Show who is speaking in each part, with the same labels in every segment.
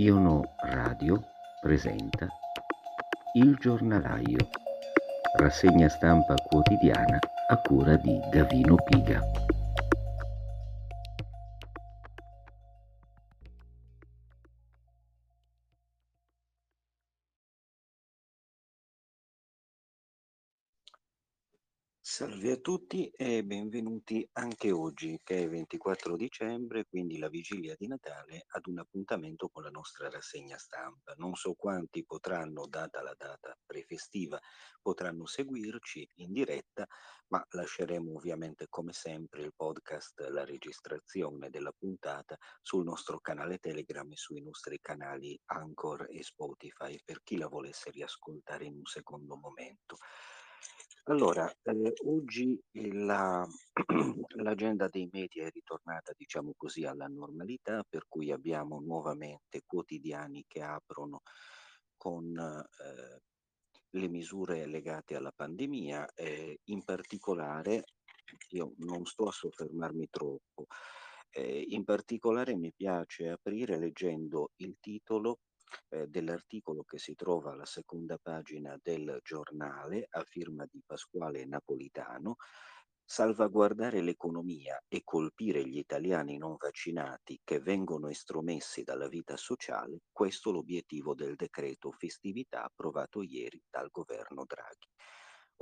Speaker 1: Iono Radio presenta Il giornalaio, rassegna stampa quotidiana a cura di Gavino Piga.
Speaker 2: Salve a tutti e benvenuti anche oggi, che è 24 dicembre, quindi la vigilia di Natale, ad un appuntamento con la nostra rassegna stampa. Non so quanti potranno, data la data prefestiva, potranno seguirci in diretta, ma lasceremo ovviamente come sempre il podcast, la registrazione della puntata sul nostro canale Telegram e sui nostri canali Anchor e Spotify per chi la volesse riascoltare in un secondo momento. Allora, eh, oggi la, l'agenda dei media è ritornata, diciamo così, alla normalità, per cui abbiamo nuovamente quotidiani che aprono con eh, le misure legate alla pandemia, eh, in particolare, io non sto a soffermarmi troppo, eh, in particolare mi piace aprire leggendo il titolo eh, dell'articolo che si trova alla seconda pagina del giornale a firma di Pasquale Napolitano, salvaguardare l'economia e colpire gli italiani non vaccinati che vengono estromessi dalla vita sociale, questo l'obiettivo del decreto festività approvato ieri dal governo Draghi.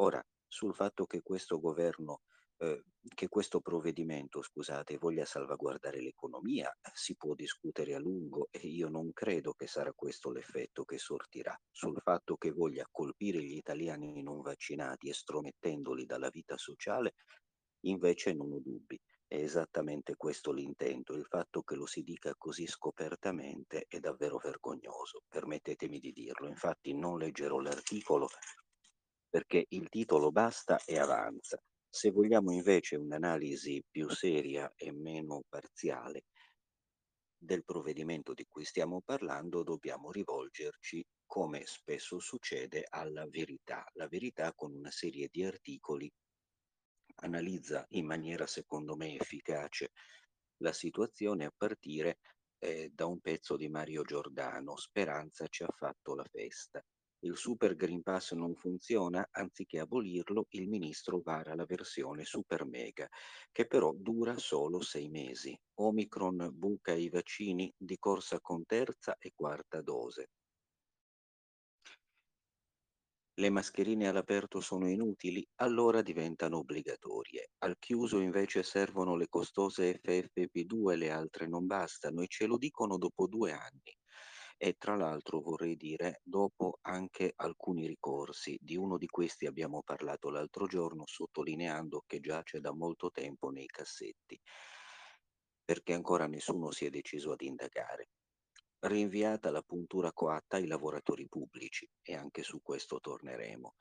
Speaker 2: Ora, sul fatto che questo governo eh, che questo provvedimento, scusate, voglia salvaguardare l'economia, si può discutere a lungo e io non credo che sarà questo l'effetto che sortirà. Sul fatto che voglia colpire gli italiani non vaccinati estromettendoli dalla vita sociale, invece non ho dubbi. È esattamente questo l'intento. Il fatto che lo si dica così scopertamente è davvero vergognoso, permettetemi di dirlo. Infatti non leggerò l'articolo perché il titolo basta e avanza. Se vogliamo invece un'analisi più seria e meno parziale del provvedimento di cui stiamo parlando, dobbiamo rivolgerci, come spesso succede, alla verità. La verità con una serie di articoli analizza in maniera, secondo me, efficace la situazione a partire eh, da un pezzo di Mario Giordano, Speranza ci ha fatto la festa. Il Super Green Pass non funziona, anziché abolirlo, il ministro vara la versione Super Mega, che però dura solo sei mesi. Omicron buca i vaccini di corsa con terza e quarta dose. Le mascherine all'aperto sono inutili, allora diventano obbligatorie. Al chiuso invece servono le costose FFP2, le altre non bastano e ce lo dicono dopo due anni e tra l'altro vorrei dire dopo anche alcuni ricorsi. Di uno di questi abbiamo parlato l'altro giorno sottolineando che giace da molto tempo nei cassetti perché ancora nessuno si è deciso ad indagare. Rinviata la puntura coatta ai lavoratori pubblici e anche su questo torneremo.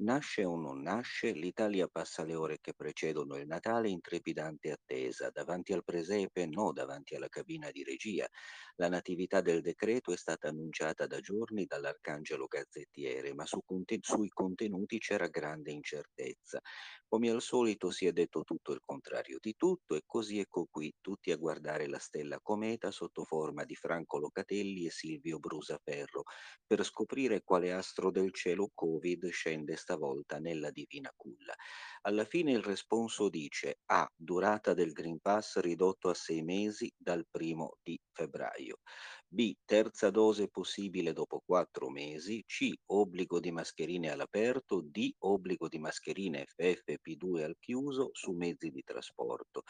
Speaker 2: Nasce o non nasce, l'Italia passa le ore che precedono il Natale in trepidante attesa, davanti al presepe, no davanti alla cabina di regia. La natività del decreto è stata annunciata da giorni dall'Arcangelo Gazzettiere, ma su conten- sui contenuti c'era grande incertezza. Come al solito si è detto tutto il contrario di tutto e così ecco qui tutti a guardare la stella cometa sotto forma di Franco Locatelli e Silvio Brusaferro per scoprire quale astro del cielo Covid scende stavolta nella divina culla. Alla fine il responso dice A. Durata del Green Pass ridotto a sei mesi dal primo di febbraio. B. Terza dose possibile dopo quattro mesi. C. Obbligo di mascherine all'aperto. D. Obbligo di mascherine FFP2 al chiuso su mezzi di trasporto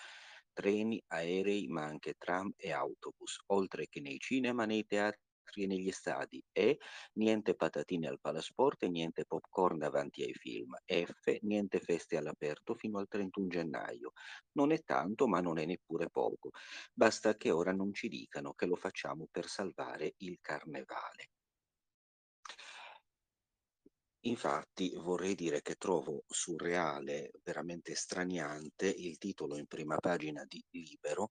Speaker 2: treni, aerei, ma anche tram e autobus, oltre che nei cinema, nei teatri negli stadi e niente patatine al palasport e niente popcorn davanti ai film. F, niente feste all'aperto fino al 31 gennaio. Non è tanto, ma non è neppure poco. Basta che ora non ci dicano che lo facciamo per salvare il carnevale. Infatti vorrei dire che trovo surreale, veramente straniante, il titolo in prima pagina di Libero,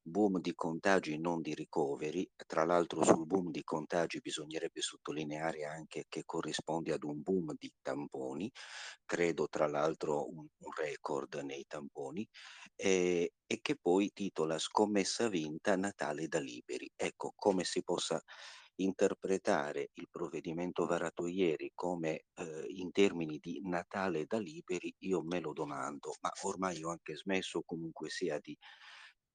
Speaker 2: boom di contagi non di ricoveri. Tra l'altro sul boom di contagi bisognerebbe sottolineare anche che corrisponde ad un boom di tamponi, credo tra l'altro un, un record nei tamponi, e, e che poi titola Scommessa vinta Natale da liberi. Ecco, come si possa interpretare il provvedimento varato ieri come eh, in termini di Natale da liberi, io me lo domando, ma ormai ho anche smesso comunque sia di,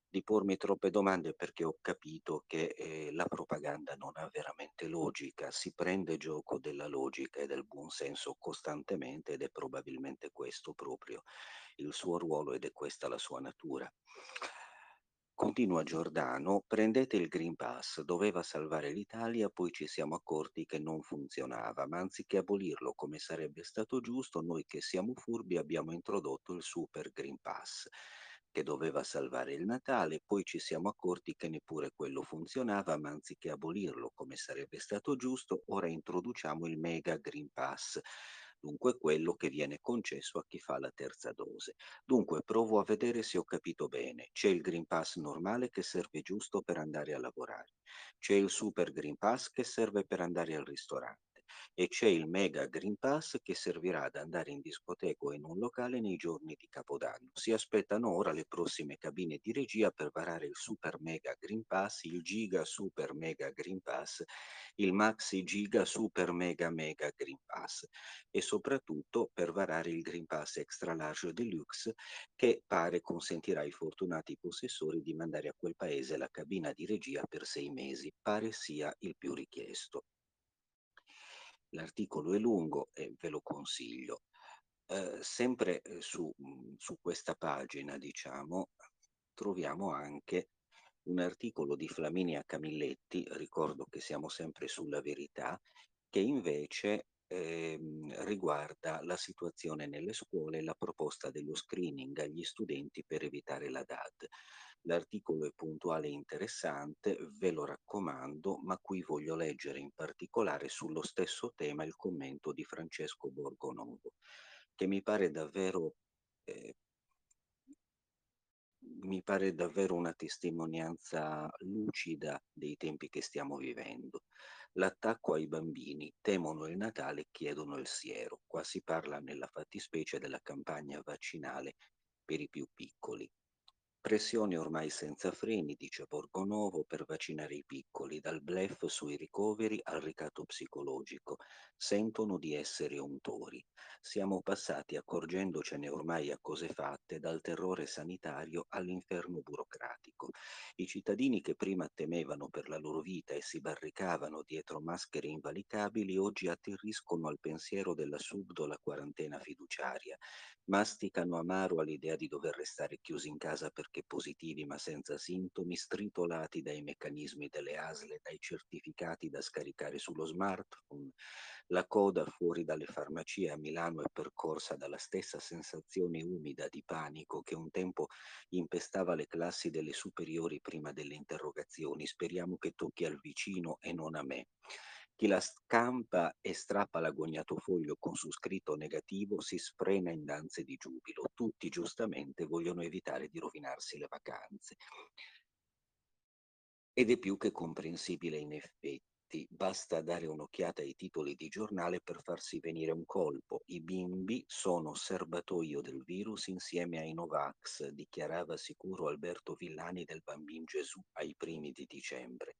Speaker 2: di pormi troppe domande perché ho capito che eh, la propaganda non ha veramente logica, si prende gioco della logica e del buonsenso costantemente ed è probabilmente questo proprio il suo ruolo ed è questa la sua natura. Continua Giordano, prendete il Green Pass, doveva salvare l'Italia, poi ci siamo accorti che non funzionava, ma anziché abolirlo come sarebbe stato giusto, noi che siamo furbi abbiamo introdotto il Super Green Pass che doveva salvare il Natale, poi ci siamo accorti che neppure quello funzionava, ma anziché abolirlo come sarebbe stato giusto, ora introduciamo il Mega Green Pass dunque quello che viene concesso a chi fa la terza dose. Dunque provo a vedere se ho capito bene. C'è il Green Pass normale che serve giusto per andare a lavorare, c'è il Super Green Pass che serve per andare al ristorante e c'è il Mega Green Pass che servirà ad andare in discoteca o in un locale nei giorni di Capodanno. Si aspettano ora le prossime cabine di regia per varare il Super Mega Green Pass, il Giga Super Mega Green Pass, il Maxi Giga Super Mega Mega Green Pass e soprattutto per varare il Green Pass Extra Large Deluxe che pare consentirà ai fortunati possessori di mandare a quel paese la cabina di regia per sei mesi. Pare sia il più richiesto. L'articolo è lungo e ve lo consiglio. Eh, sempre eh, su, mm, su questa pagina, diciamo, troviamo anche un articolo di Flaminia Camilletti, ricordo che siamo sempre sulla verità, che invece ehm, riguarda la situazione nelle scuole e la proposta dello screening agli studenti per evitare la DAD. L'articolo è puntuale e interessante, ve lo raccomando, ma qui voglio leggere in particolare sullo stesso tema il commento di Francesco Borgonovo, che mi pare davvero eh, mi pare davvero una testimonianza lucida dei tempi che stiamo vivendo. L'attacco ai bambini, temono il Natale, chiedono il siero. Qua si parla nella fattispecie della campagna vaccinale per i più piccoli. Pressione ormai senza freni, dice Borgonovo, per vaccinare i piccoli, dal blef sui ricoveri al ricatto psicologico. Sentono di essere untori. Siamo passati, accorgendocene ormai a cose fatte, dal terrore sanitario all'inferno burocratico. I cittadini che prima temevano per la loro vita e si barricavano dietro maschere invalicabili, oggi atterriscono al pensiero della subdola quarantena fiduciaria. Masticano amaro all'idea di dover restare chiusi in casa perché positivi ma senza sintomi, stritolati dai meccanismi delle ASL, dai certificati da scaricare sullo smartphone. La coda fuori dalle farmacie a Milano è percorsa dalla stessa sensazione umida di panico che un tempo impestava le classi delle superiori prima delle interrogazioni. Speriamo che tocchi al vicino e non a me. Chi la scampa e strappa l'agognato foglio con su scritto negativo si sprena in danze di giubilo. Tutti giustamente vogliono evitare di rovinarsi le vacanze. Ed è più che comprensibile in effetti. Basta dare un'occhiata ai titoli di giornale per farsi venire un colpo. I bimbi sono serbatoio del virus insieme ai Novax, dichiarava sicuro Alberto Villani del Bambin Gesù ai primi di dicembre.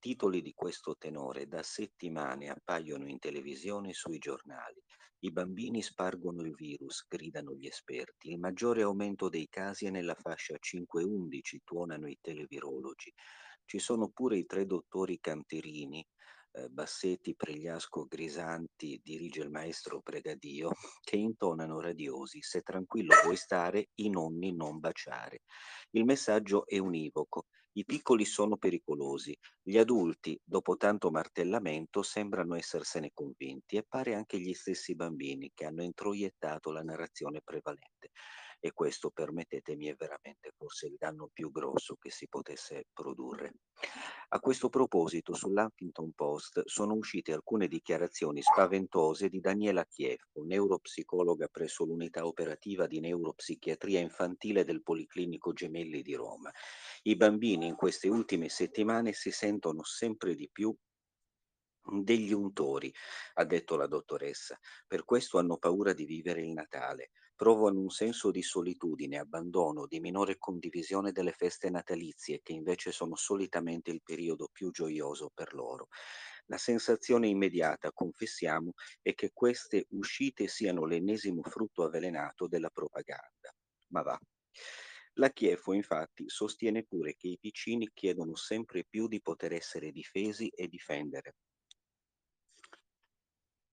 Speaker 2: Titoli di questo tenore da settimane appaiono in televisione e sui giornali. I bambini spargono il virus, gridano gli esperti. Il maggiore aumento dei casi è nella fascia 5-11, tuonano i televirologi. Ci sono pure i tre dottori canterini, eh, Bassetti, Pregliasco, Grisanti, dirige il maestro Pregadio, che intonano radiosi, se tranquillo vuoi stare, i nonni non baciare. Il messaggio è univoco, i piccoli sono pericolosi, gli adulti, dopo tanto martellamento, sembrano essersene convinti e pare anche gli stessi bambini che hanno introiettato la narrazione prevalente. E questo, permettetemi, è veramente forse il danno più grosso che si potesse produrre. A questo proposito sull'Huffington Post sono uscite alcune dichiarazioni spaventose di Daniela Chieffo, neuropsicologa presso l'unità operativa di neuropsichiatria infantile del Policlinico Gemelli di Roma. I bambini in queste ultime settimane si sentono sempre di più degli untori, ha detto la dottoressa. Per questo hanno paura di vivere il Natale. Provano un senso di solitudine, abbandono, di minore condivisione delle feste natalizie, che invece sono solitamente il periodo più gioioso per loro. La sensazione immediata, confessiamo, è che queste uscite siano l'ennesimo frutto avvelenato della propaganda. Ma va. La Chiefo infatti sostiene pure che i piccini chiedono sempre più di poter essere difesi e difendere,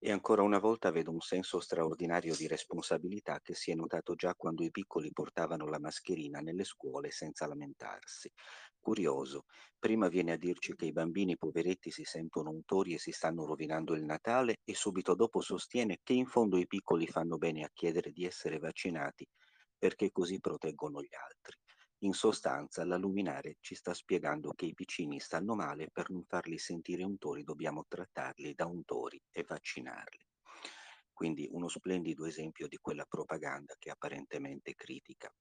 Speaker 2: e ancora una volta vedo un senso straordinario di responsabilità che si è notato già quando i piccoli portavano la mascherina nelle scuole senza lamentarsi. Curioso, prima viene a dirci che i bambini poveretti si sentono untori e si stanno rovinando il Natale e subito dopo sostiene che in fondo i piccoli fanno bene a chiedere di essere vaccinati perché così proteggono gli altri. In sostanza, la luminare ci sta spiegando che i piccini stanno male, per non farli sentire untori dobbiamo trattarli da untori e vaccinarli. Quindi uno splendido esempio di quella propaganda che apparentemente critica.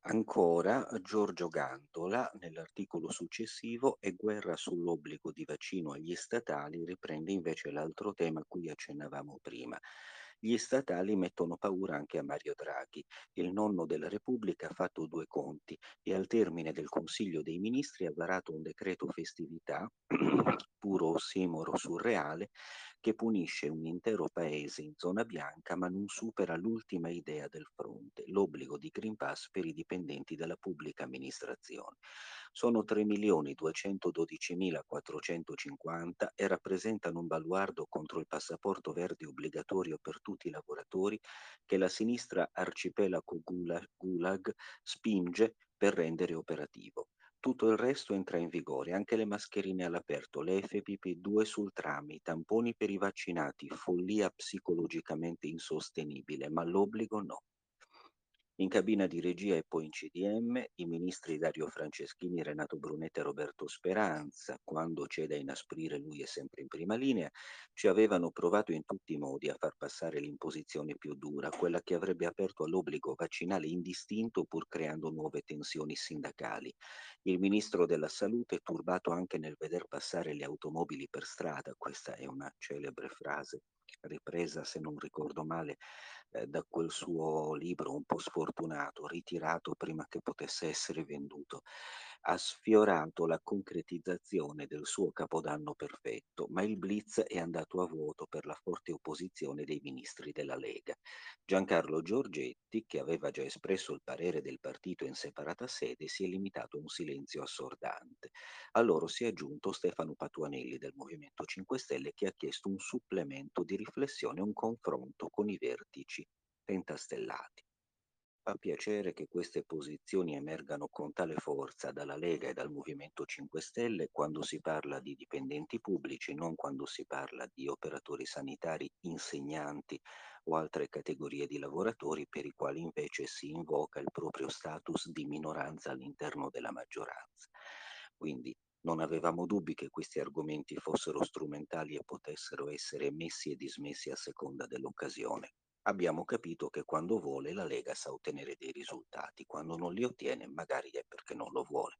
Speaker 2: Ancora Giorgio Gantola, nell'articolo successivo, e guerra sull'obbligo di vaccino agli statali, riprende invece l'altro tema a cui accennavamo prima, gli statali mettono paura anche a Mario Draghi. Il nonno della Repubblica ha fatto due conti e al termine del Consiglio dei Ministri ha varato un decreto festività, puro ossimoro surreale, che punisce un intero paese in zona bianca ma non supera l'ultima idea del fronte, l'obbligo di Green Pass per i dipendenti della pubblica amministrazione sono 3.212.450 e rappresentano un baluardo contro il passaporto verde obbligatorio per tutti i lavoratori che la sinistra arcipelago Gulag spinge per rendere operativo. Tutto il resto entra in vigore, anche le mascherine all'aperto, le FPP2 sul tram, i tamponi per i vaccinati, follia psicologicamente insostenibile, ma l'obbligo no. In cabina di regia e poi in CDM i ministri Dario Franceschini, Renato Brunetta e Roberto Speranza, quando c'è da inasprire lui è sempre in prima linea, ci avevano provato in tutti i modi a far passare l'imposizione più dura, quella che avrebbe aperto all'obbligo vaccinale indistinto pur creando nuove tensioni sindacali. Il ministro della Salute, turbato anche nel veder passare le automobili per strada, questa è una celebre frase ripresa, se non ricordo male, eh, da quel suo libro un po' sfortunato, ritirato prima che potesse essere venduto. Ha sfiorato la concretizzazione del suo capodanno perfetto, ma il blitz è andato a vuoto per la forte opposizione dei ministri della Lega. Giancarlo Giorgetti, che aveva già espresso il parere del partito in separata sede, si è limitato a un silenzio assordante. A loro si è aggiunto Stefano Patuanelli del Movimento 5 Stelle che ha chiesto un supplemento di riflessione un confronto con i vertici pentastellati. Fa piacere che queste posizioni emergano con tale forza dalla Lega e dal Movimento 5 Stelle quando si parla di dipendenti pubblici, non quando si parla di operatori sanitari, insegnanti o altre categorie di lavoratori per i quali invece si invoca il proprio status di minoranza all'interno della maggioranza. Quindi non avevamo dubbi che questi argomenti fossero strumentali e potessero essere messi e dismessi a seconda dell'occasione abbiamo capito che quando vuole la Lega sa ottenere dei risultati, quando non li ottiene magari è perché non lo vuole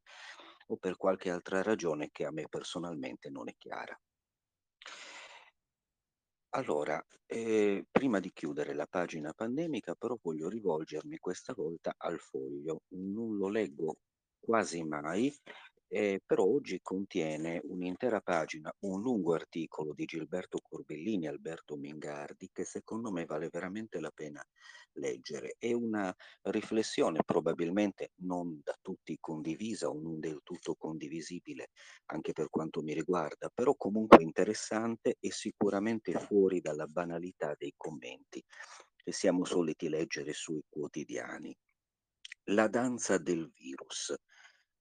Speaker 2: o per qualche altra ragione che a me personalmente non è chiara. Allora, eh, prima di chiudere la pagina pandemica, però voglio rivolgermi questa volta al foglio. Non lo leggo quasi mai eh, però oggi contiene un'intera pagina, un lungo articolo di Gilberto Corbellini e Alberto Mingardi che secondo me vale veramente la pena leggere. È una riflessione probabilmente non da tutti condivisa o non del tutto condivisibile anche per quanto mi riguarda, però comunque interessante e sicuramente fuori dalla banalità dei commenti che siamo soliti leggere sui quotidiani. La danza del virus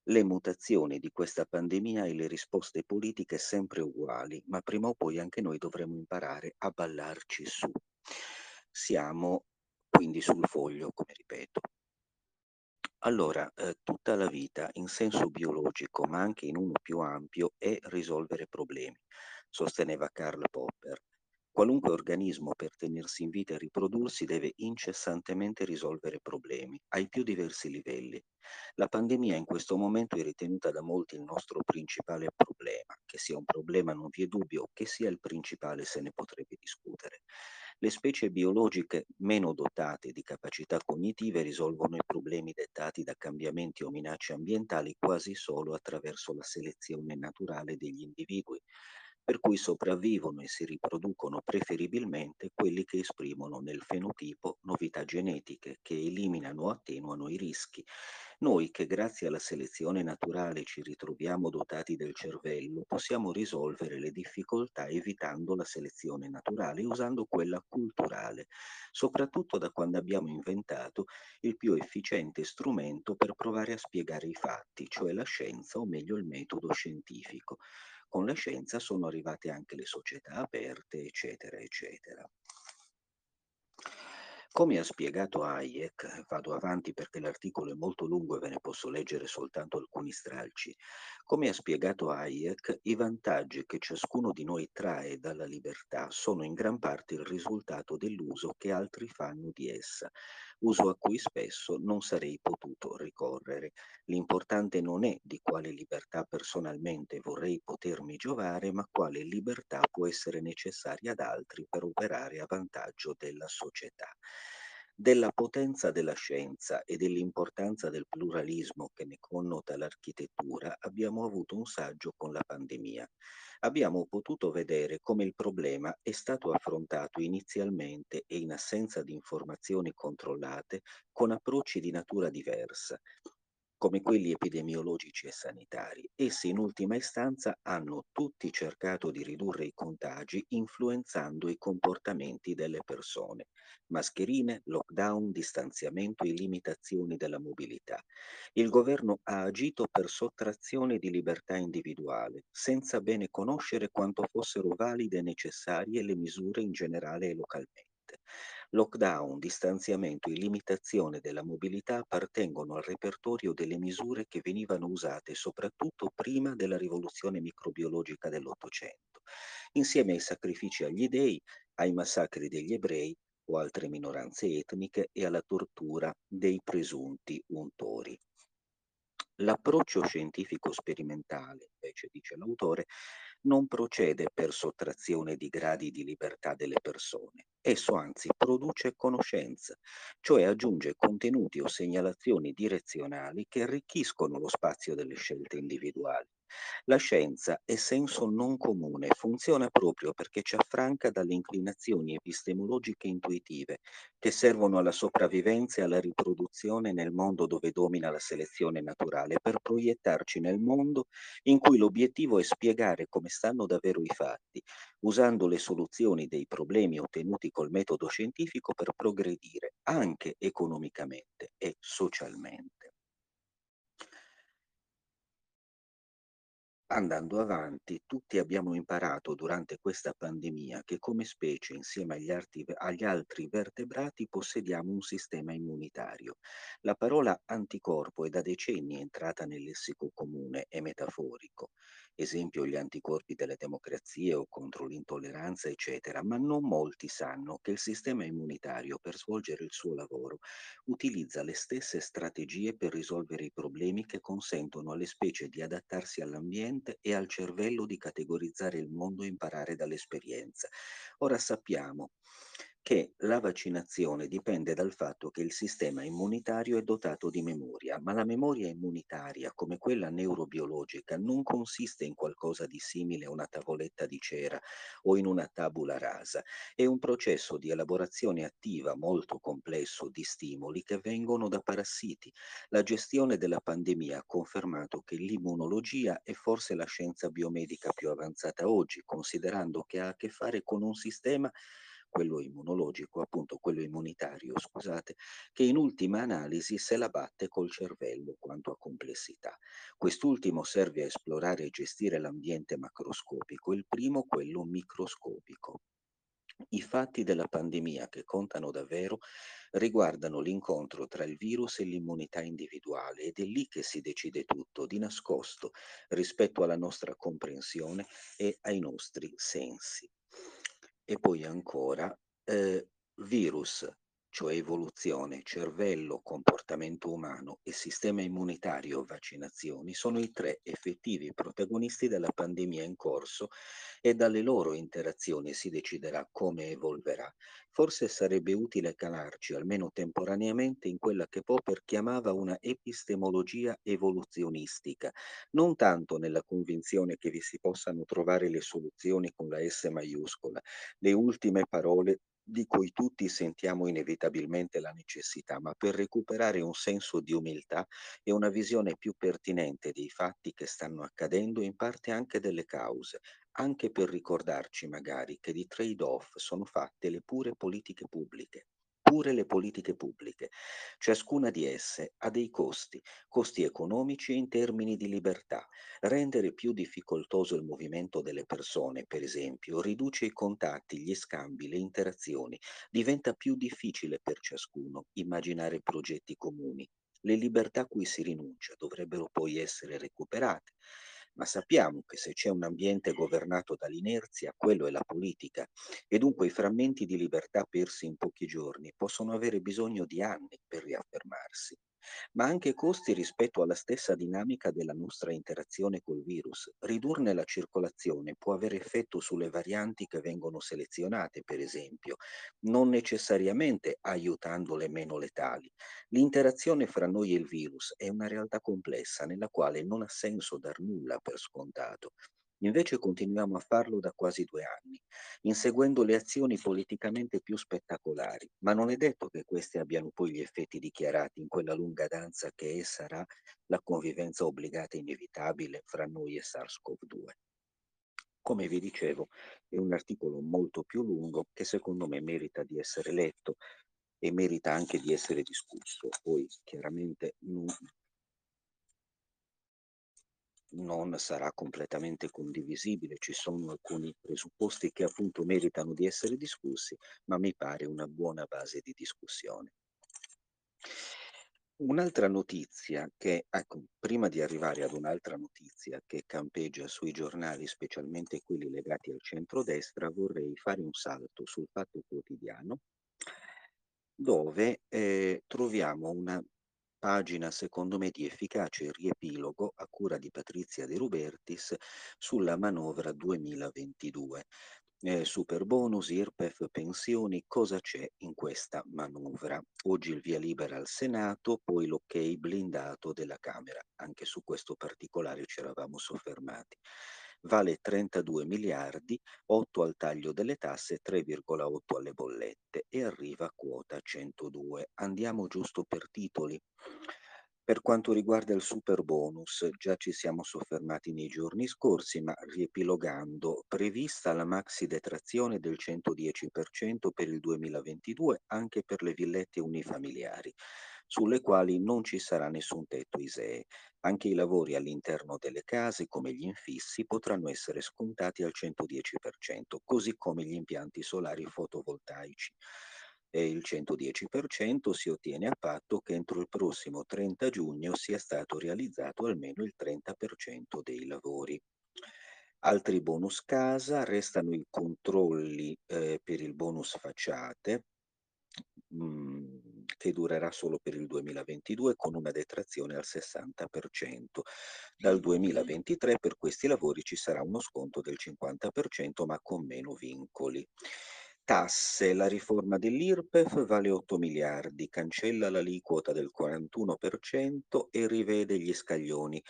Speaker 2: le mutazioni di questa pandemia e le risposte politiche sempre uguali, ma prima o poi anche noi dovremo imparare a ballarci su. Siamo quindi sul foglio, come ripeto. Allora, eh, tutta la vita in senso biologico, ma anche in uno più ampio, è risolvere problemi, sosteneva Karl Popper. Qualunque organismo per tenersi in vita e riprodursi deve incessantemente risolvere problemi, ai più diversi livelli. La pandemia in questo momento è ritenuta da molti il nostro principale problema, che sia un problema non vi è dubbio, che sia il principale se ne potrebbe discutere. Le specie biologiche meno dotate di capacità cognitive risolvono i problemi dettati da cambiamenti o minacce ambientali quasi solo attraverso la selezione naturale degli individui per cui sopravvivono e si riproducono preferibilmente quelli che esprimono nel fenotipo novità genetiche che eliminano o attenuano i rischi. Noi che grazie alla selezione naturale ci ritroviamo dotati del cervello, possiamo risolvere le difficoltà evitando la selezione naturale usando quella culturale, soprattutto da quando abbiamo inventato il più efficiente strumento per provare a spiegare i fatti, cioè la scienza o meglio il metodo scientifico con la scienza sono arrivate anche le società aperte, eccetera, eccetera. Come ha spiegato Hayek, vado avanti perché l'articolo è molto lungo e ve ne posso leggere soltanto alcuni stralci, come ha spiegato Hayek, i vantaggi che ciascuno di noi trae dalla libertà sono in gran parte il risultato dell'uso che altri fanno di essa, uso a cui spesso non sarei potuto ricorrere. L'importante non è di quale libertà personalmente vorrei potermi giovare, ma quale libertà può essere necessaria ad altri per operare a vantaggio della società. Della potenza della scienza e dell'importanza del pluralismo che ne connota l'architettura abbiamo avuto un saggio con la pandemia. Abbiamo potuto vedere come il problema è stato affrontato inizialmente e in assenza di informazioni controllate con approcci di natura diversa, come quelli epidemiologici e sanitari. Essi in ultima istanza hanno tutti cercato di ridurre i contagi influenzando i comportamenti delle persone. Mascherine, lockdown, distanziamento e limitazioni della mobilità. Il governo ha agito per sottrazione di libertà individuale, senza bene conoscere quanto fossero valide e necessarie le misure in generale e localmente. Lockdown, distanziamento e limitazione della mobilità appartengono al repertorio delle misure che venivano usate soprattutto prima della rivoluzione microbiologica dell'Ottocento, insieme ai sacrifici agli dei, ai massacri degli ebrei o altre minoranze etniche e alla tortura dei presunti untori. L'approccio scientifico sperimentale, invece, dice l'autore, non procede per sottrazione di gradi di libertà delle persone. Esso anzi produce conoscenza, cioè aggiunge contenuti o segnalazioni direzionali che arricchiscono lo spazio delle scelte individuali. La scienza è senso non comune, funziona proprio perché ci affranca dalle inclinazioni epistemologiche intuitive che servono alla sopravvivenza e alla riproduzione nel mondo dove domina la selezione naturale, per proiettarci nel mondo in cui l'obiettivo è spiegare come stanno davvero i fatti, usando le soluzioni dei problemi ottenuti col metodo scientifico per progredire anche economicamente e socialmente. Andando avanti, tutti abbiamo imparato durante questa pandemia che come specie, insieme agli, arti, agli, altri vertebrati, possediamo un sistema immunitario. La parola anticorpo è da decenni entrata nel lessico comune e metaforico esempio gli anticorpi delle democrazie o contro l'intolleranza, eccetera, ma non molti sanno che il sistema immunitario per svolgere il suo lavoro utilizza le stesse strategie per risolvere i problemi che consentono alle specie di adattarsi all'ambiente e al cervello di categorizzare il mondo e imparare dall'esperienza. Ora sappiamo che la vaccinazione dipende dal fatto che il sistema immunitario è dotato di memoria, ma la memoria immunitaria, come quella neurobiologica, non consiste in qualcosa di simile a una tavoletta di cera o in una tabula rasa, è un processo di elaborazione attiva molto complesso di stimoli che vengono da parassiti. La gestione della pandemia ha confermato che l'immunologia è forse la scienza biomedica più avanzata oggi, considerando che ha a che fare con un sistema quello immunologico, appunto quello immunitario, scusate, che in ultima analisi se la batte col cervello quanto a complessità. Quest'ultimo serve a esplorare e gestire l'ambiente macroscopico, il primo quello microscopico. I fatti della pandemia che contano davvero riguardano l'incontro tra il virus e l'immunità individuale ed è lì che si decide tutto, di nascosto, rispetto alla nostra comprensione e ai nostri sensi. E poi ancora, eh, virus, cioè evoluzione, cervello, comportamento umano e sistema immunitario, vaccinazioni, sono i tre effettivi protagonisti della pandemia in corso e dalle loro interazioni si deciderà come evolverà. Forse sarebbe utile calarci, almeno temporaneamente, in quella che Popper chiamava una epistemologia evoluzionistica, non tanto nella convinzione che vi si possano trovare le soluzioni con la S maiuscola, le ultime parole di cui tutti sentiamo inevitabilmente la necessità, ma per recuperare un senso di umiltà e una visione più pertinente dei fatti che stanno accadendo in parte anche delle cause, anche per ricordarci magari che di trade-off sono fatte le pure politiche pubbliche pure le politiche pubbliche. Ciascuna di esse ha dei costi, costi economici in termini di libertà. Rendere più difficoltoso il movimento delle persone, per esempio, riduce i contatti, gli scambi, le interazioni. Diventa più difficile per ciascuno immaginare progetti comuni. Le libertà a cui si rinuncia dovrebbero poi essere recuperate ma sappiamo che se c'è un ambiente governato dall'inerzia, quello è la politica. E dunque i frammenti di libertà persi in pochi giorni possono avere bisogno di anni per riaffermarsi ma anche costi rispetto alla stessa dinamica della nostra interazione col virus. Ridurne la circolazione può avere effetto sulle varianti che vengono selezionate, per esempio, non necessariamente aiutandole meno letali. L'interazione fra noi e il virus è una realtà complessa nella quale non ha senso dar nulla per scontato. Invece continuiamo a farlo da quasi due anni, inseguendo le azioni politicamente più spettacolari, ma non è detto che queste abbiano poi gli effetti dichiarati in quella lunga danza che è sarà la convivenza obbligata e inevitabile fra noi e SARS-CoV-2. Come vi dicevo, è un articolo molto più lungo che secondo me merita di essere letto e merita anche di essere discusso. Poi chiaramente non, non sarà completamente condivisibile, ci sono alcuni presupposti che appunto meritano di essere discussi, ma mi pare una buona base di discussione. Un'altra notizia che, ecco, prima di arrivare ad un'altra notizia che campeggia sui giornali, specialmente quelli legati al centrodestra, vorrei fare un salto sul Fatto Quotidiano, dove eh, troviamo una pagina secondo me di efficace riepilogo a cura di Patrizia De Rubertis sulla manovra 2022. Eh, super bonus, IRPEF, pensioni, cosa c'è in questa manovra? Oggi il via libera al Senato, poi l'ok blindato della Camera. Anche su questo particolare ci eravamo soffermati vale 32 miliardi, 8 al taglio delle tasse, 3,8 alle bollette e arriva a quota 102. Andiamo giusto per titoli. Per quanto riguarda il super bonus, già ci siamo soffermati nei giorni scorsi, ma riepilogando, prevista la maxi detrazione del 110% per il 2022 anche per le villette unifamiliari sulle quali non ci sarà nessun tetto ISEE. Anche i lavori all'interno delle case, come gli infissi, potranno essere scontati al 110%, così come gli impianti solari fotovoltaici. E il 110% si ottiene a patto che entro il prossimo 30 giugno sia stato realizzato almeno il 30% dei lavori. Altri bonus casa, restano i controlli eh, per il bonus facciate, mh, mm, che durerà solo per il 2022 con una detrazione al 60%. Dal 2023 per questi lavori ci sarà uno sconto del 50% ma con meno vincoli. Tasse, la riforma dell'IRPEF vale 8 miliardi, cancella l'aliquota del 41% e rivede gli scaglioni.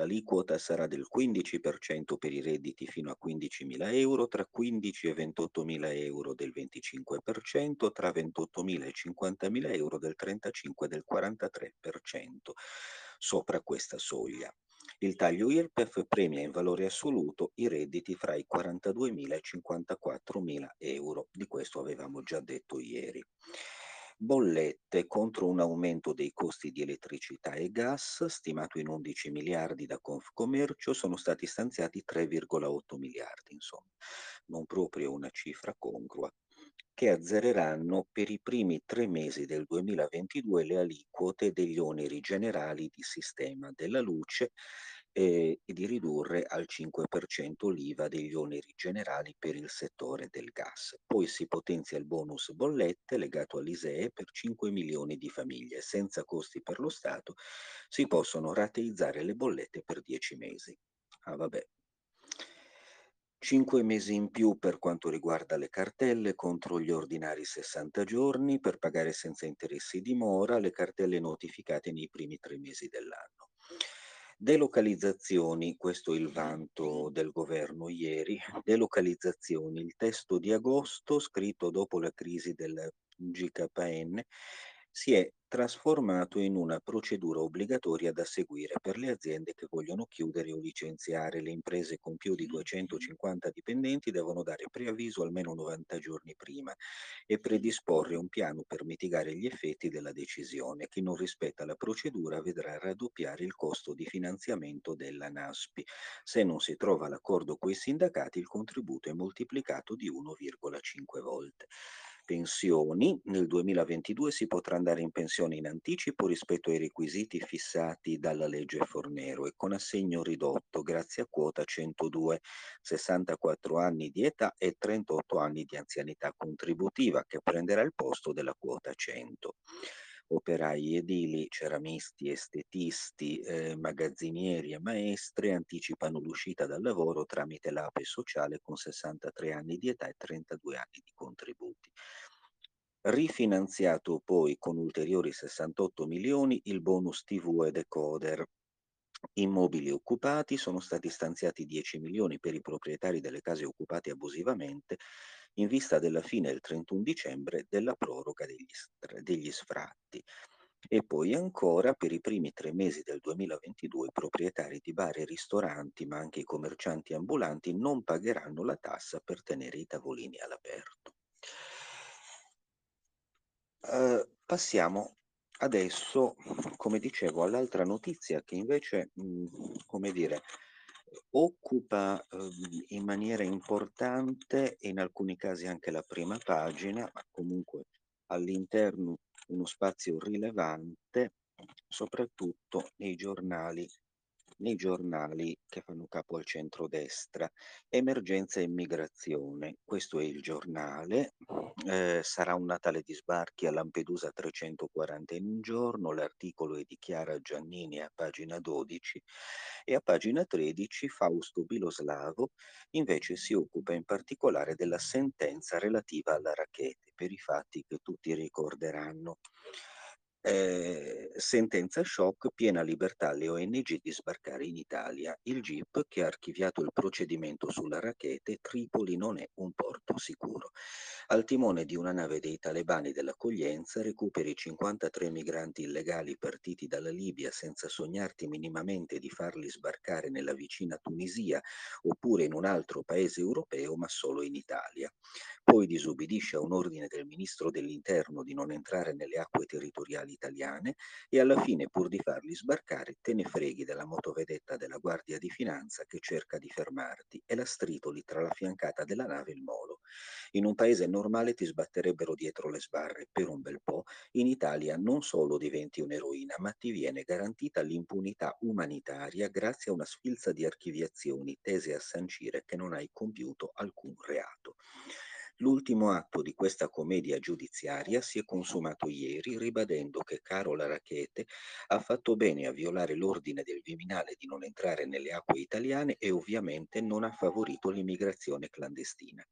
Speaker 2: L'aliquota sarà del 15% per i redditi fino a 15.000 euro, tra 15 e 28.000 euro del 25%, tra 28.000 e 50.000 euro del 35 e del 43% sopra questa soglia. Il taglio IRPEF premia in valore assoluto i redditi fra i 42.000 e i 54.000 euro. Di questo avevamo già detto ieri bollette contro un aumento dei costi di elettricità e gas stimato in 11 miliardi da Confcommercio sono stati stanziati 3,8 miliardi, insomma, non proprio una cifra congrua. che azzereranno per i primi tre mesi del 2022 le aliquote degli oneri generali di sistema della luce e di ridurre al 5% l'IVA degli oneri generali per il settore del gas. Poi si potenzia il bonus bollette legato all'ISEE per 5 milioni di famiglie. Senza costi per lo Stato si possono rateizzare le bollette per 10 mesi. Ah vabbè, 5 mesi in più per quanto riguarda le cartelle contro gli ordinari 60 giorni per pagare senza interessi di mora le cartelle notificate nei primi tre mesi dell'anno. Delocalizzazioni, questo è il vanto del governo ieri, delocalizzazioni, il testo di agosto scritto dopo la crisi del GKN si è trasformato in una procedura obbligatoria da seguire per le aziende che vogliono chiudere o licenziare. Le imprese con più di 250 dipendenti devono dare preavviso almeno 90 giorni prima e predisporre un piano per mitigare gli effetti della decisione. Chi non rispetta la procedura vedrà raddoppiare il costo di finanziamento della NASPI. Se non si trova l'accordo con i sindacati, il contributo è moltiplicato di 1,5 volte pensioni, nel 2022 si potrà andare in pensione in anticipo rispetto ai requisiti fissati dalla legge Fornero e con assegno ridotto grazie a quota 102, 64 anni di età e 38 anni di anzianità contributiva che prenderà il posto della quota 100 operai edili, ceramisti, estetisti, eh, magazzinieri e maestre anticipano l'uscita dal lavoro tramite l'APE sociale con 63 anni di età e 32 anni di contributi. Rifinanziato poi con ulteriori 68 milioni il bonus TV e decoder. Immobili occupati sono stati stanziati 10 milioni per i proprietari delle case occupate abusivamente in vista della fine del 31 dicembre della proroga degli, degli sfratti. E poi ancora per i primi tre mesi del 2022 i proprietari di bar e ristoranti, ma anche i commercianti ambulanti, non pagheranno la tassa per tenere i tavolini all'aperto. Uh, passiamo adesso, come dicevo, all'altra notizia che invece, mh, come dire, occupa uh, in maniera importante e in alcuni casi anche la prima pagina, ma comunque all'interno uno spazio rilevante, soprattutto nei giornali nei giornali che fanno capo al centrodestra. Emergenza e immigrazione, questo è il giornale, eh, sarà un Natale di sbarchi a Lampedusa 340 in un giorno, l'articolo è di Chiara Giannini a pagina 12 e a pagina 13 Fausto Biloslavo invece si occupa in particolare della sentenza relativa alla racchete per i fatti che tutti ricorderanno. Eh, sentenza shock, piena libertà alle ONG di sbarcare in Italia. Il GIP che ha archiviato il procedimento sulla rachete, Tripoli non è un porto sicuro. Al timone di una nave dei talebani dell'accoglienza recuperi 53 migranti illegali partiti dalla Libia senza sognarti minimamente di farli sbarcare nella vicina Tunisia oppure in un altro paese europeo, ma solo in Italia. Poi disubbidisce a un ordine del ministro dell'interno di non entrare nelle acque territoriali italiane e alla fine pur di farli sbarcare te ne freghi della motovedetta della Guardia di Finanza che cerca di fermarti e la stritoli tra la fiancata della nave e il molo. In un paese normale ti sbatterebbero dietro le sbarre per un bel po', in Italia non solo diventi un'eroina, ma ti viene garantita l'impunità umanitaria grazie a una sfilza di archiviazioni tese a sancire che non hai compiuto alcun reato. L'ultimo atto di questa commedia giudiziaria si è consumato ieri ribadendo che Carola Rachete ha fatto bene a violare l'ordine del Viminale di non entrare nelle acque italiane e ovviamente non ha favorito l'immigrazione clandestina.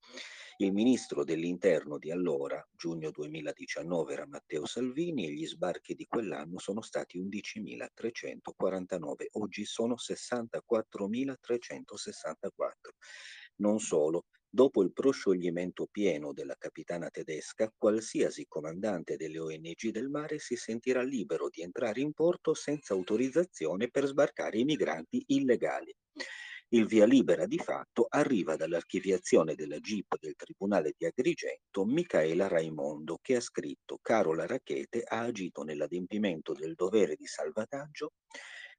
Speaker 2: Il ministro dell'interno di allora, giugno 2019, era Matteo Salvini e gli sbarchi di quell'anno sono stati 11.349, oggi sono 64.364. Non solo, Dopo il proscioglimento pieno della capitana tedesca, qualsiasi comandante delle ONG del mare si sentirà libero di entrare in porto senza autorizzazione per sbarcare i migranti illegali. Il via libera di fatto arriva dall'archiviazione della GIP del Tribunale di Agrigento Michaela Raimondo che ha scritto Carola Rachete ha agito nell'adempimento del dovere di salvataggio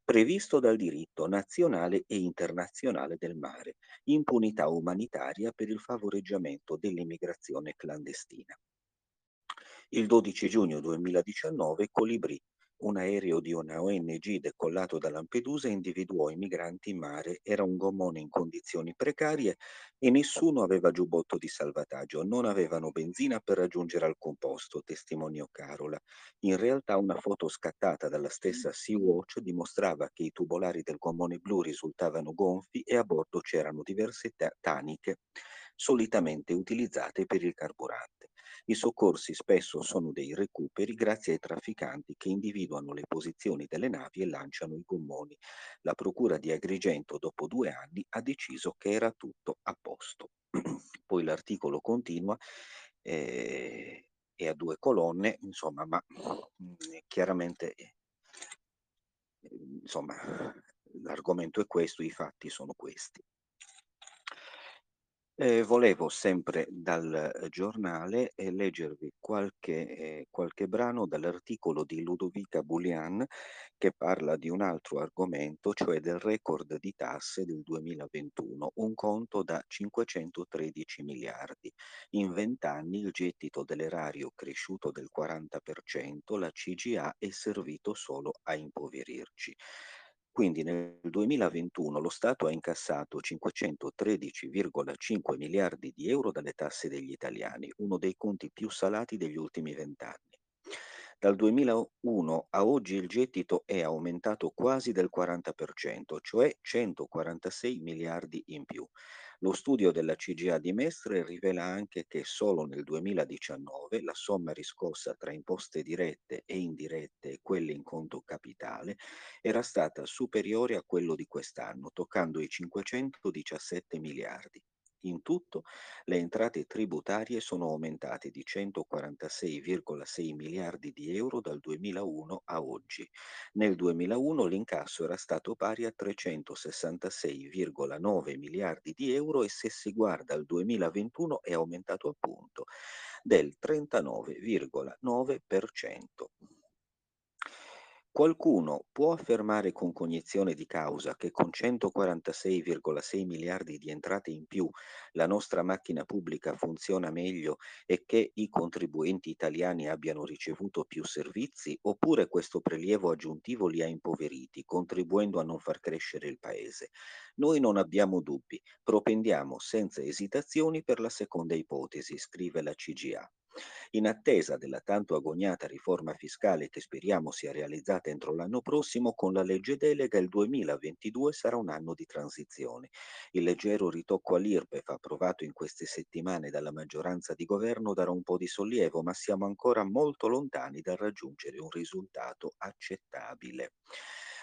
Speaker 2: previsto dal diritto nazionale e internazionale del mare, impunità umanitaria per il favoreggiamento dell'immigrazione clandestina. Il 12 giugno 2019 Colibrì un aereo di una ONG decollato da Lampedusa individuò i migranti in mare. Era un gommone in condizioni precarie e nessuno aveva giubbotto di salvataggio. Non avevano benzina per raggiungere alcun posto, testimoniò Carola. In realtà una foto scattata dalla stessa Sea-Watch dimostrava che i tubolari del gommone blu risultavano gonfi e a bordo c'erano diverse taniche solitamente utilizzate per il carburante. I soccorsi spesso sono dei recuperi grazie ai trafficanti che individuano le posizioni delle navi e lanciano i gommoni. La procura di Agrigento dopo due anni ha deciso che era tutto a posto. Poi l'articolo continua eh, e a due colonne, insomma, ma mh, chiaramente eh, insomma, l'argomento è questo, i fatti sono questi. Eh, volevo sempre dal eh, giornale eh, leggervi qualche, eh, qualche brano dall'articolo di Ludovica Boulian che parla di un altro argomento, cioè del record di tasse del 2021, un conto da 513 miliardi. In vent'anni il gettito dell'erario cresciuto del 40%, la CGA è servito solo a impoverirci. Quindi nel 2021 lo Stato ha incassato 513,5 miliardi di euro dalle tasse degli italiani, uno dei conti più salati degli ultimi vent'anni. Dal 2001 a oggi il gettito è aumentato quasi del 40%, cioè 146 miliardi in più. Lo studio della CGA di Mestre rivela anche che solo nel 2019 la somma riscossa tra imposte dirette e indirette e quelle in conto capitale era stata superiore a quello di quest'anno, toccando i 517 miliardi. In tutto le entrate tributarie sono aumentate di 146,6 miliardi di euro dal 2001 a oggi. Nel 2001 l'incasso era stato pari a 366,9 miliardi di euro e se si guarda al 2021 è aumentato appunto del 39,9%. Qualcuno può affermare con cognizione di causa che con 146,6 miliardi di entrate in più la nostra macchina pubblica funziona meglio e che i contribuenti italiani abbiano ricevuto più servizi, oppure questo prelievo aggiuntivo li ha impoveriti, contribuendo a non far crescere il Paese? Noi non abbiamo dubbi, propendiamo senza esitazioni per la seconda ipotesi, scrive la CGA. In attesa della tanto agoniata riforma fiscale che speriamo sia realizzata entro l'anno prossimo, con la legge delega il 2022 sarà un anno di transizione. Il leggero ritocco all'IRPEF approvato in queste settimane dalla maggioranza di governo darà un po' di sollievo, ma siamo ancora molto lontani dal raggiungere un risultato accettabile.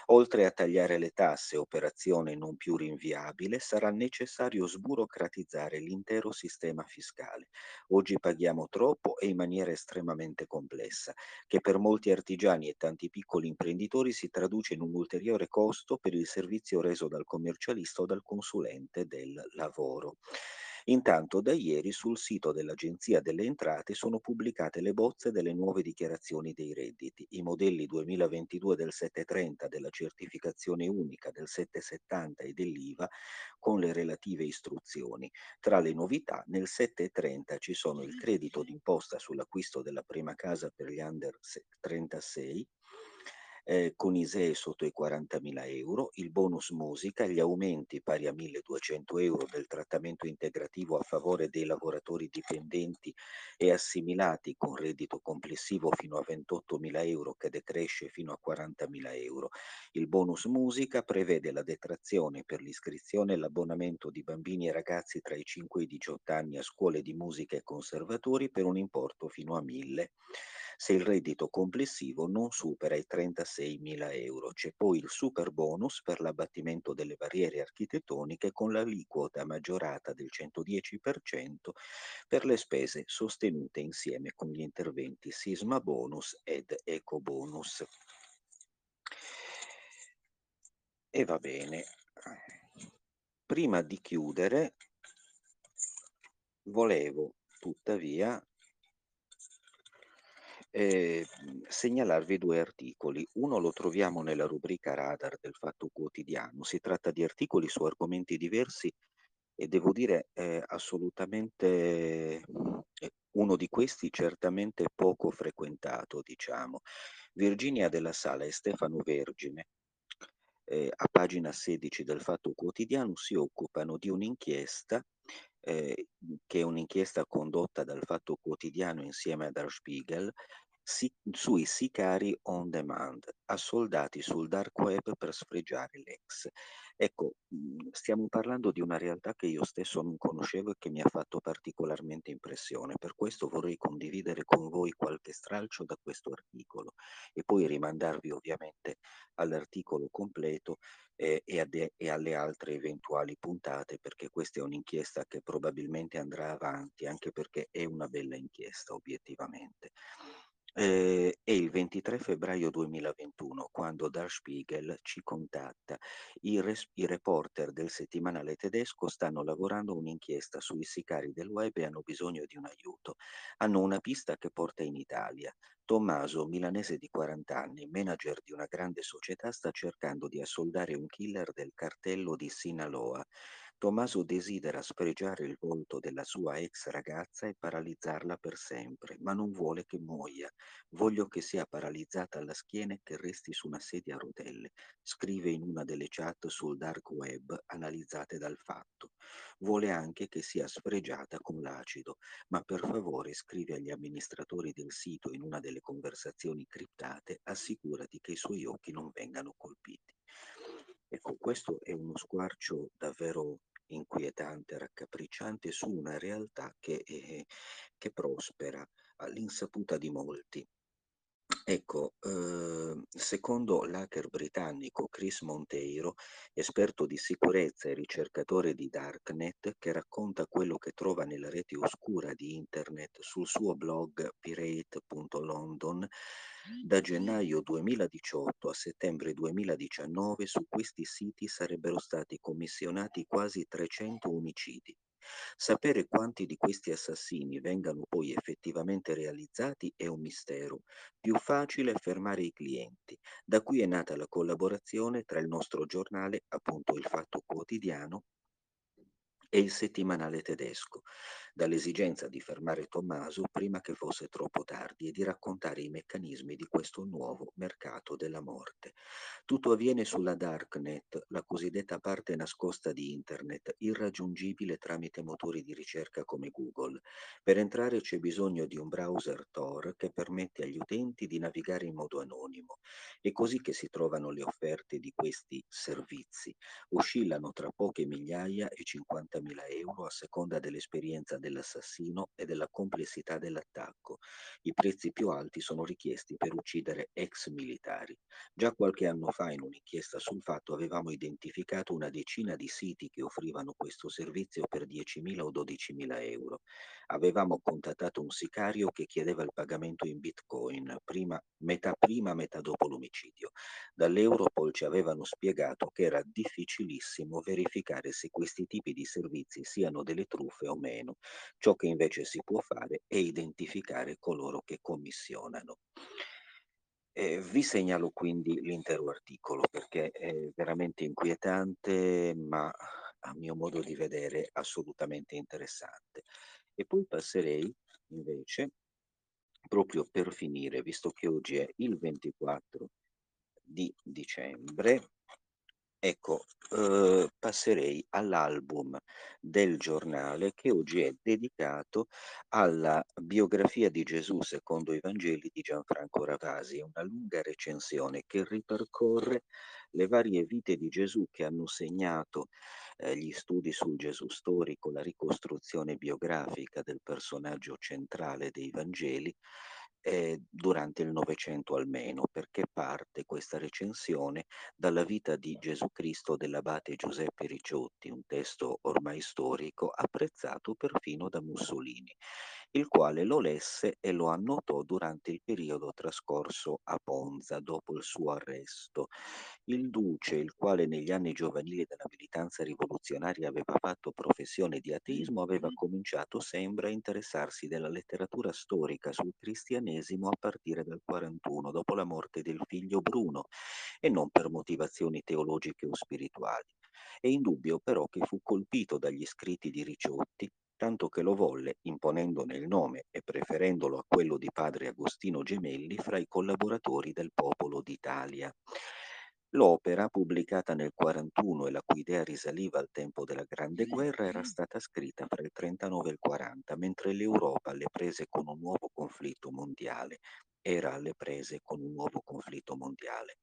Speaker 2: Oltre a tagliare le tasse, operazione non più rinviabile, sarà necessario sburocratizzare l'intero sistema fiscale. Oggi paghiamo troppo e in maniera estremamente complessa, che per molti artigiani e tanti piccoli imprenditori si traduce in un ulteriore costo per il servizio reso dal commercialista o dal consulente del lavoro. Intanto da ieri sul sito dell'Agenzia delle Entrate sono pubblicate le bozze delle nuove dichiarazioni dei redditi, i modelli 2022 del 730 della certificazione unica del 770 e dell'IVA con le relative istruzioni. Tra le novità nel 730 ci sono il credito d'imposta sull'acquisto della prima casa per gli under 36, eh, con ISEE sotto i 40.000 euro, il bonus musica, gli aumenti pari a 1.200 euro del trattamento integrativo a favore dei lavoratori dipendenti e assimilati con reddito complessivo fino a 28.000 euro che decresce fino a 40.000 euro. Il bonus musica prevede la detrazione per l'iscrizione e l'abbonamento di bambini e ragazzi tra i 5 e i 18 anni a scuole di musica e conservatori per un importo fino a 1.000 se il reddito complessivo non supera i 36.000 euro. C'è poi il super bonus per l'abbattimento delle barriere architettoniche con l'aliquota maggiorata del 110% per le spese sostenute insieme con gli interventi sisma bonus ed eco bonus. E va bene. Prima di chiudere, volevo tuttavia eh, segnalarvi due articoli. Uno lo troviamo nella rubrica Radar del Fatto Quotidiano. Si tratta di articoli su argomenti diversi e devo dire eh, assolutamente uno di questi certamente poco frequentato, diciamo. Virginia della Sala e Stefano Vergine, eh, a pagina 16 del Fatto Quotidiano, si occupano di un'inchiesta eh, che è un'inchiesta condotta dal Fatto Quotidiano insieme a Der Spiegel sui sicari on demand, assoldati sul dark web per sfregiare l'ex. Ecco, mhmm, stiamo parlando di una realtà che io stesso non conoscevo e che mi ha fatto particolarmente impressione. Per questo vorrei condividere con voi qualche stralcio da questo articolo e poi rimandarvi ovviamente all'articolo completo eh, e, de- e alle altre eventuali puntate perché questa è un'inchiesta che probabilmente andrà avanti anche perché è una bella inchiesta obiettivamente. Eh, è il 23 febbraio 2021 quando Der Spiegel ci contatta. I, res- I, reporter del settimanale tedesco stanno lavorando un'inchiesta sui sicari del web e hanno bisogno di un aiuto. Hanno una pista che porta in Italia. Tommaso, milanese di 40 anni, manager di una grande società, sta cercando di assoldare un killer del cartello di Sinaloa. Tommaso desidera sfregiare il volto della sua ex ragazza e paralizzarla per sempre, ma non vuole che muoia. Voglio che sia paralizzata alla schiena e che resti su una sedia a rotelle, scrive in una delle chat sul dark web analizzate dal fatto. Vuole anche che sia sfregiata con l'acido, ma per favore scrive agli amministratori del sito in una delle conversazioni criptate, assicurati che i suoi occhi non vengano colpiti. Ecco, questo è uno squarcio davvero inquietante, raccapricciante su una realtà che, eh, che prospera all'insaputa di molti. Ecco, eh, secondo l'hacker britannico Chris Monteiro, esperto di sicurezza e ricercatore di Darknet, che racconta quello che trova nella rete oscura di Internet sul suo blog pirate.london, da gennaio 2018 a settembre 2019 su questi siti sarebbero stati commissionati quasi 300 omicidi. Sapere quanti di questi assassini vengano poi effettivamente realizzati è un mistero. Più facile fermare i clienti. Da qui è nata la collaborazione tra il nostro giornale, appunto il Fatto Quotidiano, e il settimanale tedesco, dall'esigenza di fermare Tommaso prima che fosse troppo tardi e di raccontare i meccanismi di questo nuovo mercato della morte. Tutto avviene sulla Darknet, la cosiddetta parte nascosta di Internet, irraggiungibile tramite motori di ricerca come Google. Per entrare c'è bisogno di un browser Tor che permette agli utenti di navigare in modo anonimo. È così che si trovano le offerte di questi servizi. Oscillano tra poche migliaia e 50 50.000 euro a seconda dell'esperienza dell'assassino e della complessità dell'attacco. I prezzi più alti sono richiesti per uccidere ex militari. Già qualche anno fa in un'inchiesta sul fatto avevamo identificato una decina di siti che offrivano questo servizio per 10.000 o 12.000 euro. Avevamo contattato un sicario che chiedeva il pagamento in bitcoin, prima, metà prima, metà dopo l'omicidio. Dall'Europol ci avevano spiegato che era difficilissimo verificare se questi tipi di servizi siano delle truffe o meno. Ciò che invece si può fare è identificare coloro che commissionano. Eh, vi segnalo quindi l'intero articolo perché è veramente inquietante, ma a mio modo di vedere assolutamente interessante. E poi passerei invece, proprio per finire, visto che oggi è il 24 di dicembre, Ecco, eh, passerei all'album del giornale che oggi è dedicato alla biografia di Gesù secondo i Vangeli di Gianfranco Ravasi, una lunga recensione che ripercorre le varie vite di Gesù che hanno segnato eh, gli studi sul Gesù storico, la ricostruzione biografica del personaggio centrale dei Vangeli eh, durante il Novecento almeno, perché parte questa recensione dalla vita di Gesù Cristo dell'abate Giuseppe Ricciotti, un testo ormai storico apprezzato perfino da Mussolini. Il quale lo lesse e lo annotò durante il periodo trascorso a Ponza dopo il suo arresto. Il duce, il quale negli anni giovanili della militanza rivoluzionaria aveva fatto professione di ateismo, aveva cominciato sempre a interessarsi della letteratura storica sul cristianesimo a partire dal 41, dopo la morte del figlio Bruno, e non per motivazioni teologiche o spirituali. È indubbio però che fu colpito dagli scritti di Riciotti, tanto che lo volle, imponendone il nome e preferendolo a quello di padre Agostino Gemelli fra i collaboratori del Popolo d'Italia. L'opera, pubblicata nel 41 e la cui idea risaliva al tempo della Grande Guerra, era stata scritta fra il 39 e il 40, mentre l'Europa alle prese con un nuovo conflitto mondiale. Era alle prese con un nuovo conflitto mondiale.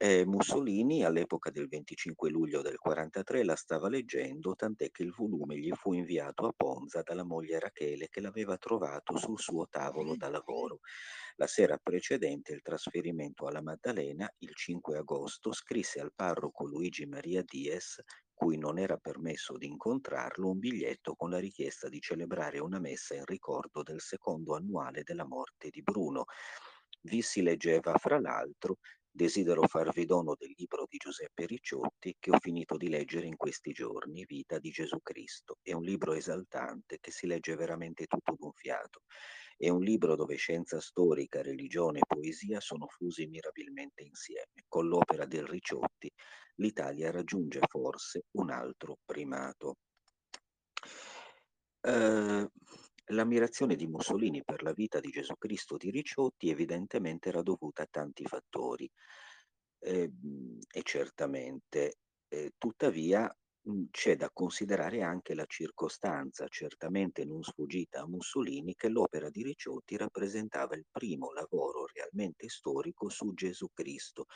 Speaker 2: Eh, Mussolini all'epoca del 25 luglio del 43 la stava leggendo, tant'è che il volume gli fu inviato a Ponza dalla moglie Rachele che l'aveva trovato sul suo tavolo da lavoro. La sera precedente il trasferimento alla Maddalena, il 5 agosto, scrisse al parroco Luigi Maria Dies cui non era permesso di incontrarlo, un biglietto con la richiesta di celebrare una messa in ricordo del secondo annuale della morte di Bruno. Vi si leggeva, fra l'altro, Desidero farvi dono del libro di Giuseppe Ricciotti che ho finito di leggere in questi giorni, Vita di Gesù Cristo. È un libro esaltante che si legge veramente tutto d'un fiato. È un libro dove scienza storica, religione e poesia sono fusi mirabilmente insieme. Con l'opera del Ricciotti l'Italia raggiunge forse un altro primato. Uh, L'ammirazione di Mussolini per la vita di Gesù Cristo di Ricciotti evidentemente era dovuta a tanti fattori eh, e certamente, eh, tuttavia c'è da considerare anche la circostanza, certamente non sfuggita a Mussolini, che l'opera di Ricciotti rappresentava il primo lavoro realmente storico su Gesù Cristo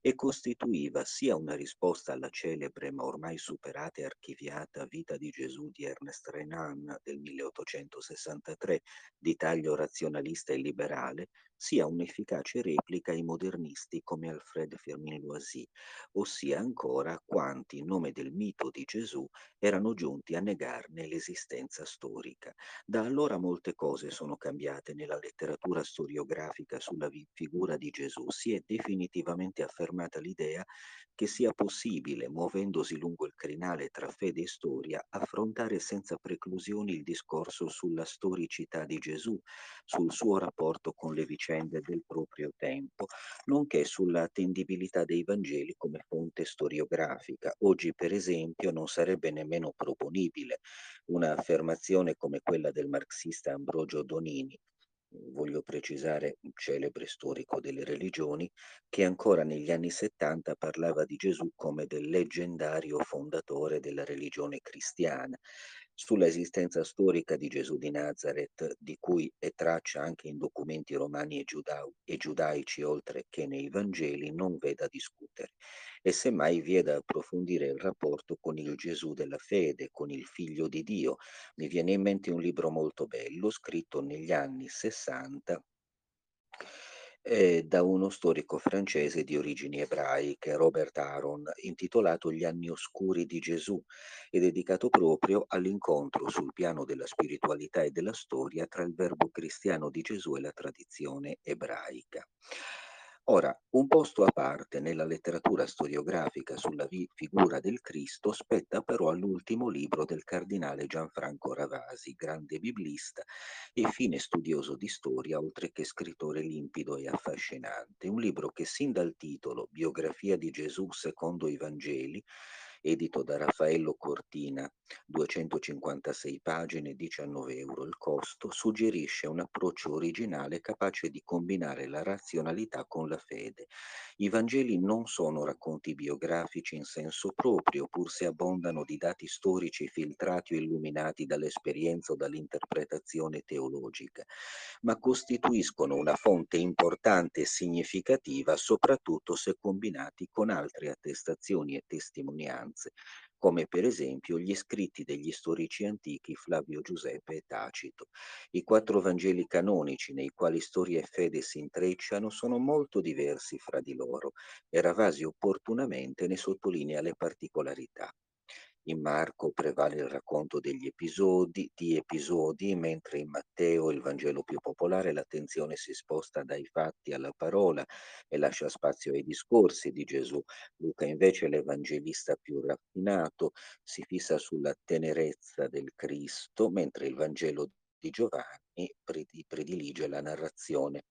Speaker 2: e costituiva sia una risposta alla celebre ma ormai superata e archiviata Vita di Gesù di Ernest Renan del 1863, di taglio razionalista e liberale, sia un'efficace replica ai modernisti come Alfred Firmin Loisy, ossia ancora quanti in nome del mito di Gesù erano giunti a negarne l'esistenza storica. Da allora molte cose sono cambiate nella letteratura storiografica sulla figura di Gesù, si è definitivamente affermata l'idea che sia possibile, muovendosi lungo il crinale tra fede e storia, affrontare senza preclusioni il discorso sulla storicità di Gesù, sul suo rapporto con le vicende del proprio tempo, nonché sulla attendibilità dei Vangeli come fonte storiografica. Oggi, per esempio, non sarebbe nemmeno proponibile un'affermazione come quella del marxista Ambrogio Donini, voglio precisare, un celebre storico delle religioni, che ancora negli anni 70 parlava di Gesù come del leggendario fondatore della religione cristiana, sulla esistenza storica di Gesù di Nazareth, di cui è traccia anche in documenti romani e, giudau- e giudaici, oltre che nei Vangeli, non veda discutere e semmai vi è da approfondire il rapporto con il Gesù della fede, con il figlio di Dio. Mi viene in mente un libro molto bello scritto negli anni 60 eh, da uno storico francese di origini ebraiche, Robert Aron, intitolato Gli anni oscuri di Gesù e dedicato proprio all'incontro sul piano della spiritualità e della storia tra il verbo cristiano di Gesù e la tradizione ebraica. Ora, un posto a parte nella letteratura storiografica sulla vi- figura del Cristo spetta però all'ultimo libro del cardinale Gianfranco Ravasi, grande biblista e fine studioso di storia, oltre che scrittore limpido e affascinante. Un libro che sin dal titolo Biografia di Gesù secondo i Vangeli edito da Raffaello Cortina, 256 pagine, 19 euro il costo, suggerisce un approccio originale capace di combinare la razionalità con la fede. I Vangeli non sono racconti biografici in senso proprio, pur se abbondano di dati storici filtrati o illuminati dall'esperienza o dall'interpretazione teologica, ma costituiscono una fonte importante e significativa soprattutto se combinati con altre attestazioni e testimonianze come per esempio gli scritti degli storici antichi Flavio Giuseppe e Tacito. I quattro Vangeli canonici nei quali storia e fede si intrecciano sono molto diversi fra di loro e Ravasi opportunamente ne sottolinea le particolarità. In Marco prevale il racconto degli episodi, di episodi, mentre in Matteo, il Vangelo più popolare, l'attenzione si sposta dai fatti alla parola e lascia spazio ai discorsi di Gesù. Luca invece, l'evangelista più raffinato, si fissa sulla tenerezza del Cristo, mentre il Vangelo di Giovanni predilige la narrazione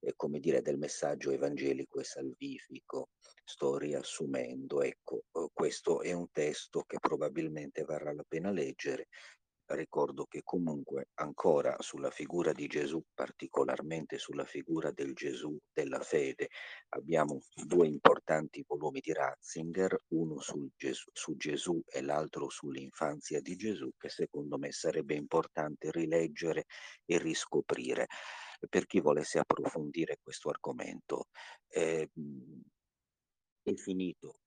Speaker 2: eh, come dire, del messaggio evangelico e salvifico. Sto riassumendo, ecco, eh, questo è un testo che probabilmente varrà la pena leggere ricordo che comunque ancora sulla figura di Gesù, particolarmente sulla figura del Gesù della fede, abbiamo due importanti volumi di Ratzinger, uno Gesù, su Gesù e l'altro sull'infanzia di Gesù, che secondo me sarebbe importante rileggere e riscoprire per chi volesse approfondire questo argomento. Eh, è finito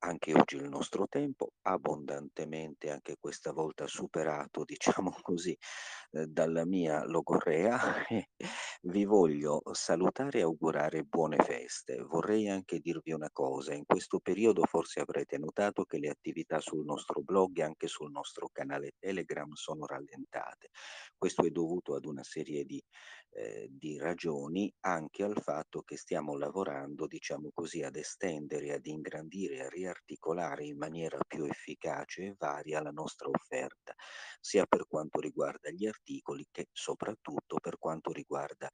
Speaker 2: anche oggi il nostro tempo, abbondantemente anche questa volta superato, diciamo così, eh, dalla mia logorrea, vi voglio salutare e augurare buone feste. Vorrei anche dirvi una cosa, in questo periodo forse avrete notato che le attività sul nostro blog e anche sul nostro canale Telegram sono rallentate. Questo è dovuto ad una serie di eh, di ragioni anche al fatto che stiamo lavorando, diciamo così, ad estendere, ad ingrandire, a riarticolare in maniera più efficace e varia la nostra offerta, sia per quanto riguarda gli articoli che soprattutto per quanto riguarda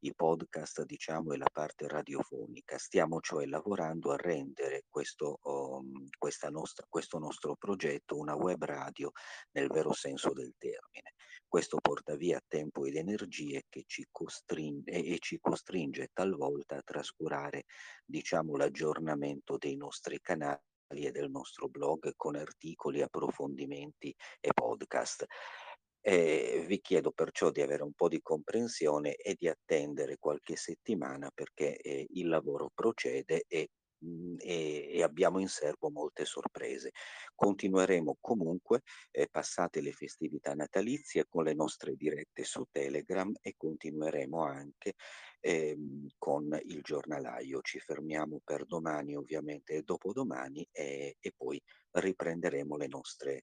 Speaker 2: i podcast, diciamo, e la parte radiofonica. Stiamo cioè lavorando a rendere questo, um, nostra, questo nostro progetto una web radio nel vero senso del termine. Questo porta via tempo ed energie ci costringe e ci costringe talvolta a trascurare, diciamo, l'aggiornamento dei nostri canali e del nostro blog con articoli, approfondimenti e podcast. Eh, vi chiedo perciò di avere un po' di comprensione e di attendere qualche settimana perché eh, il lavoro procede e, e, e, abbiamo in serbo molte sorprese. Continueremo comunque, eh, passate le festività natalizie, con le nostre dirette su Telegram e continueremo anche ehm, con il giornalaio. Ci fermiamo per domani ovviamente e dopodomani e, e poi riprenderemo nostre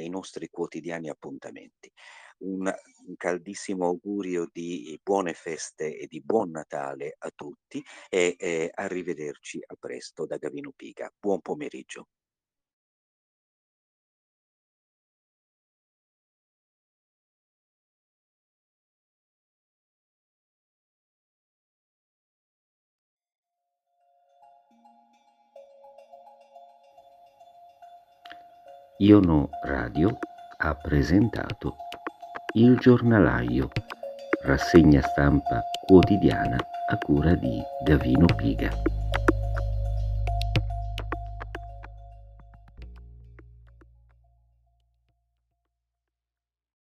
Speaker 2: i nostri quotidiani appuntamenti. Un, un caldissimo augurio di buone feste e di buon Natale a tutti e, e arrivederci a presto da Gavino Piga. Buon pomeriggio.
Speaker 1: Iono Radio ha presentato Il giornalaio, rassegna stampa quotidiana a cura di Gavino Piga.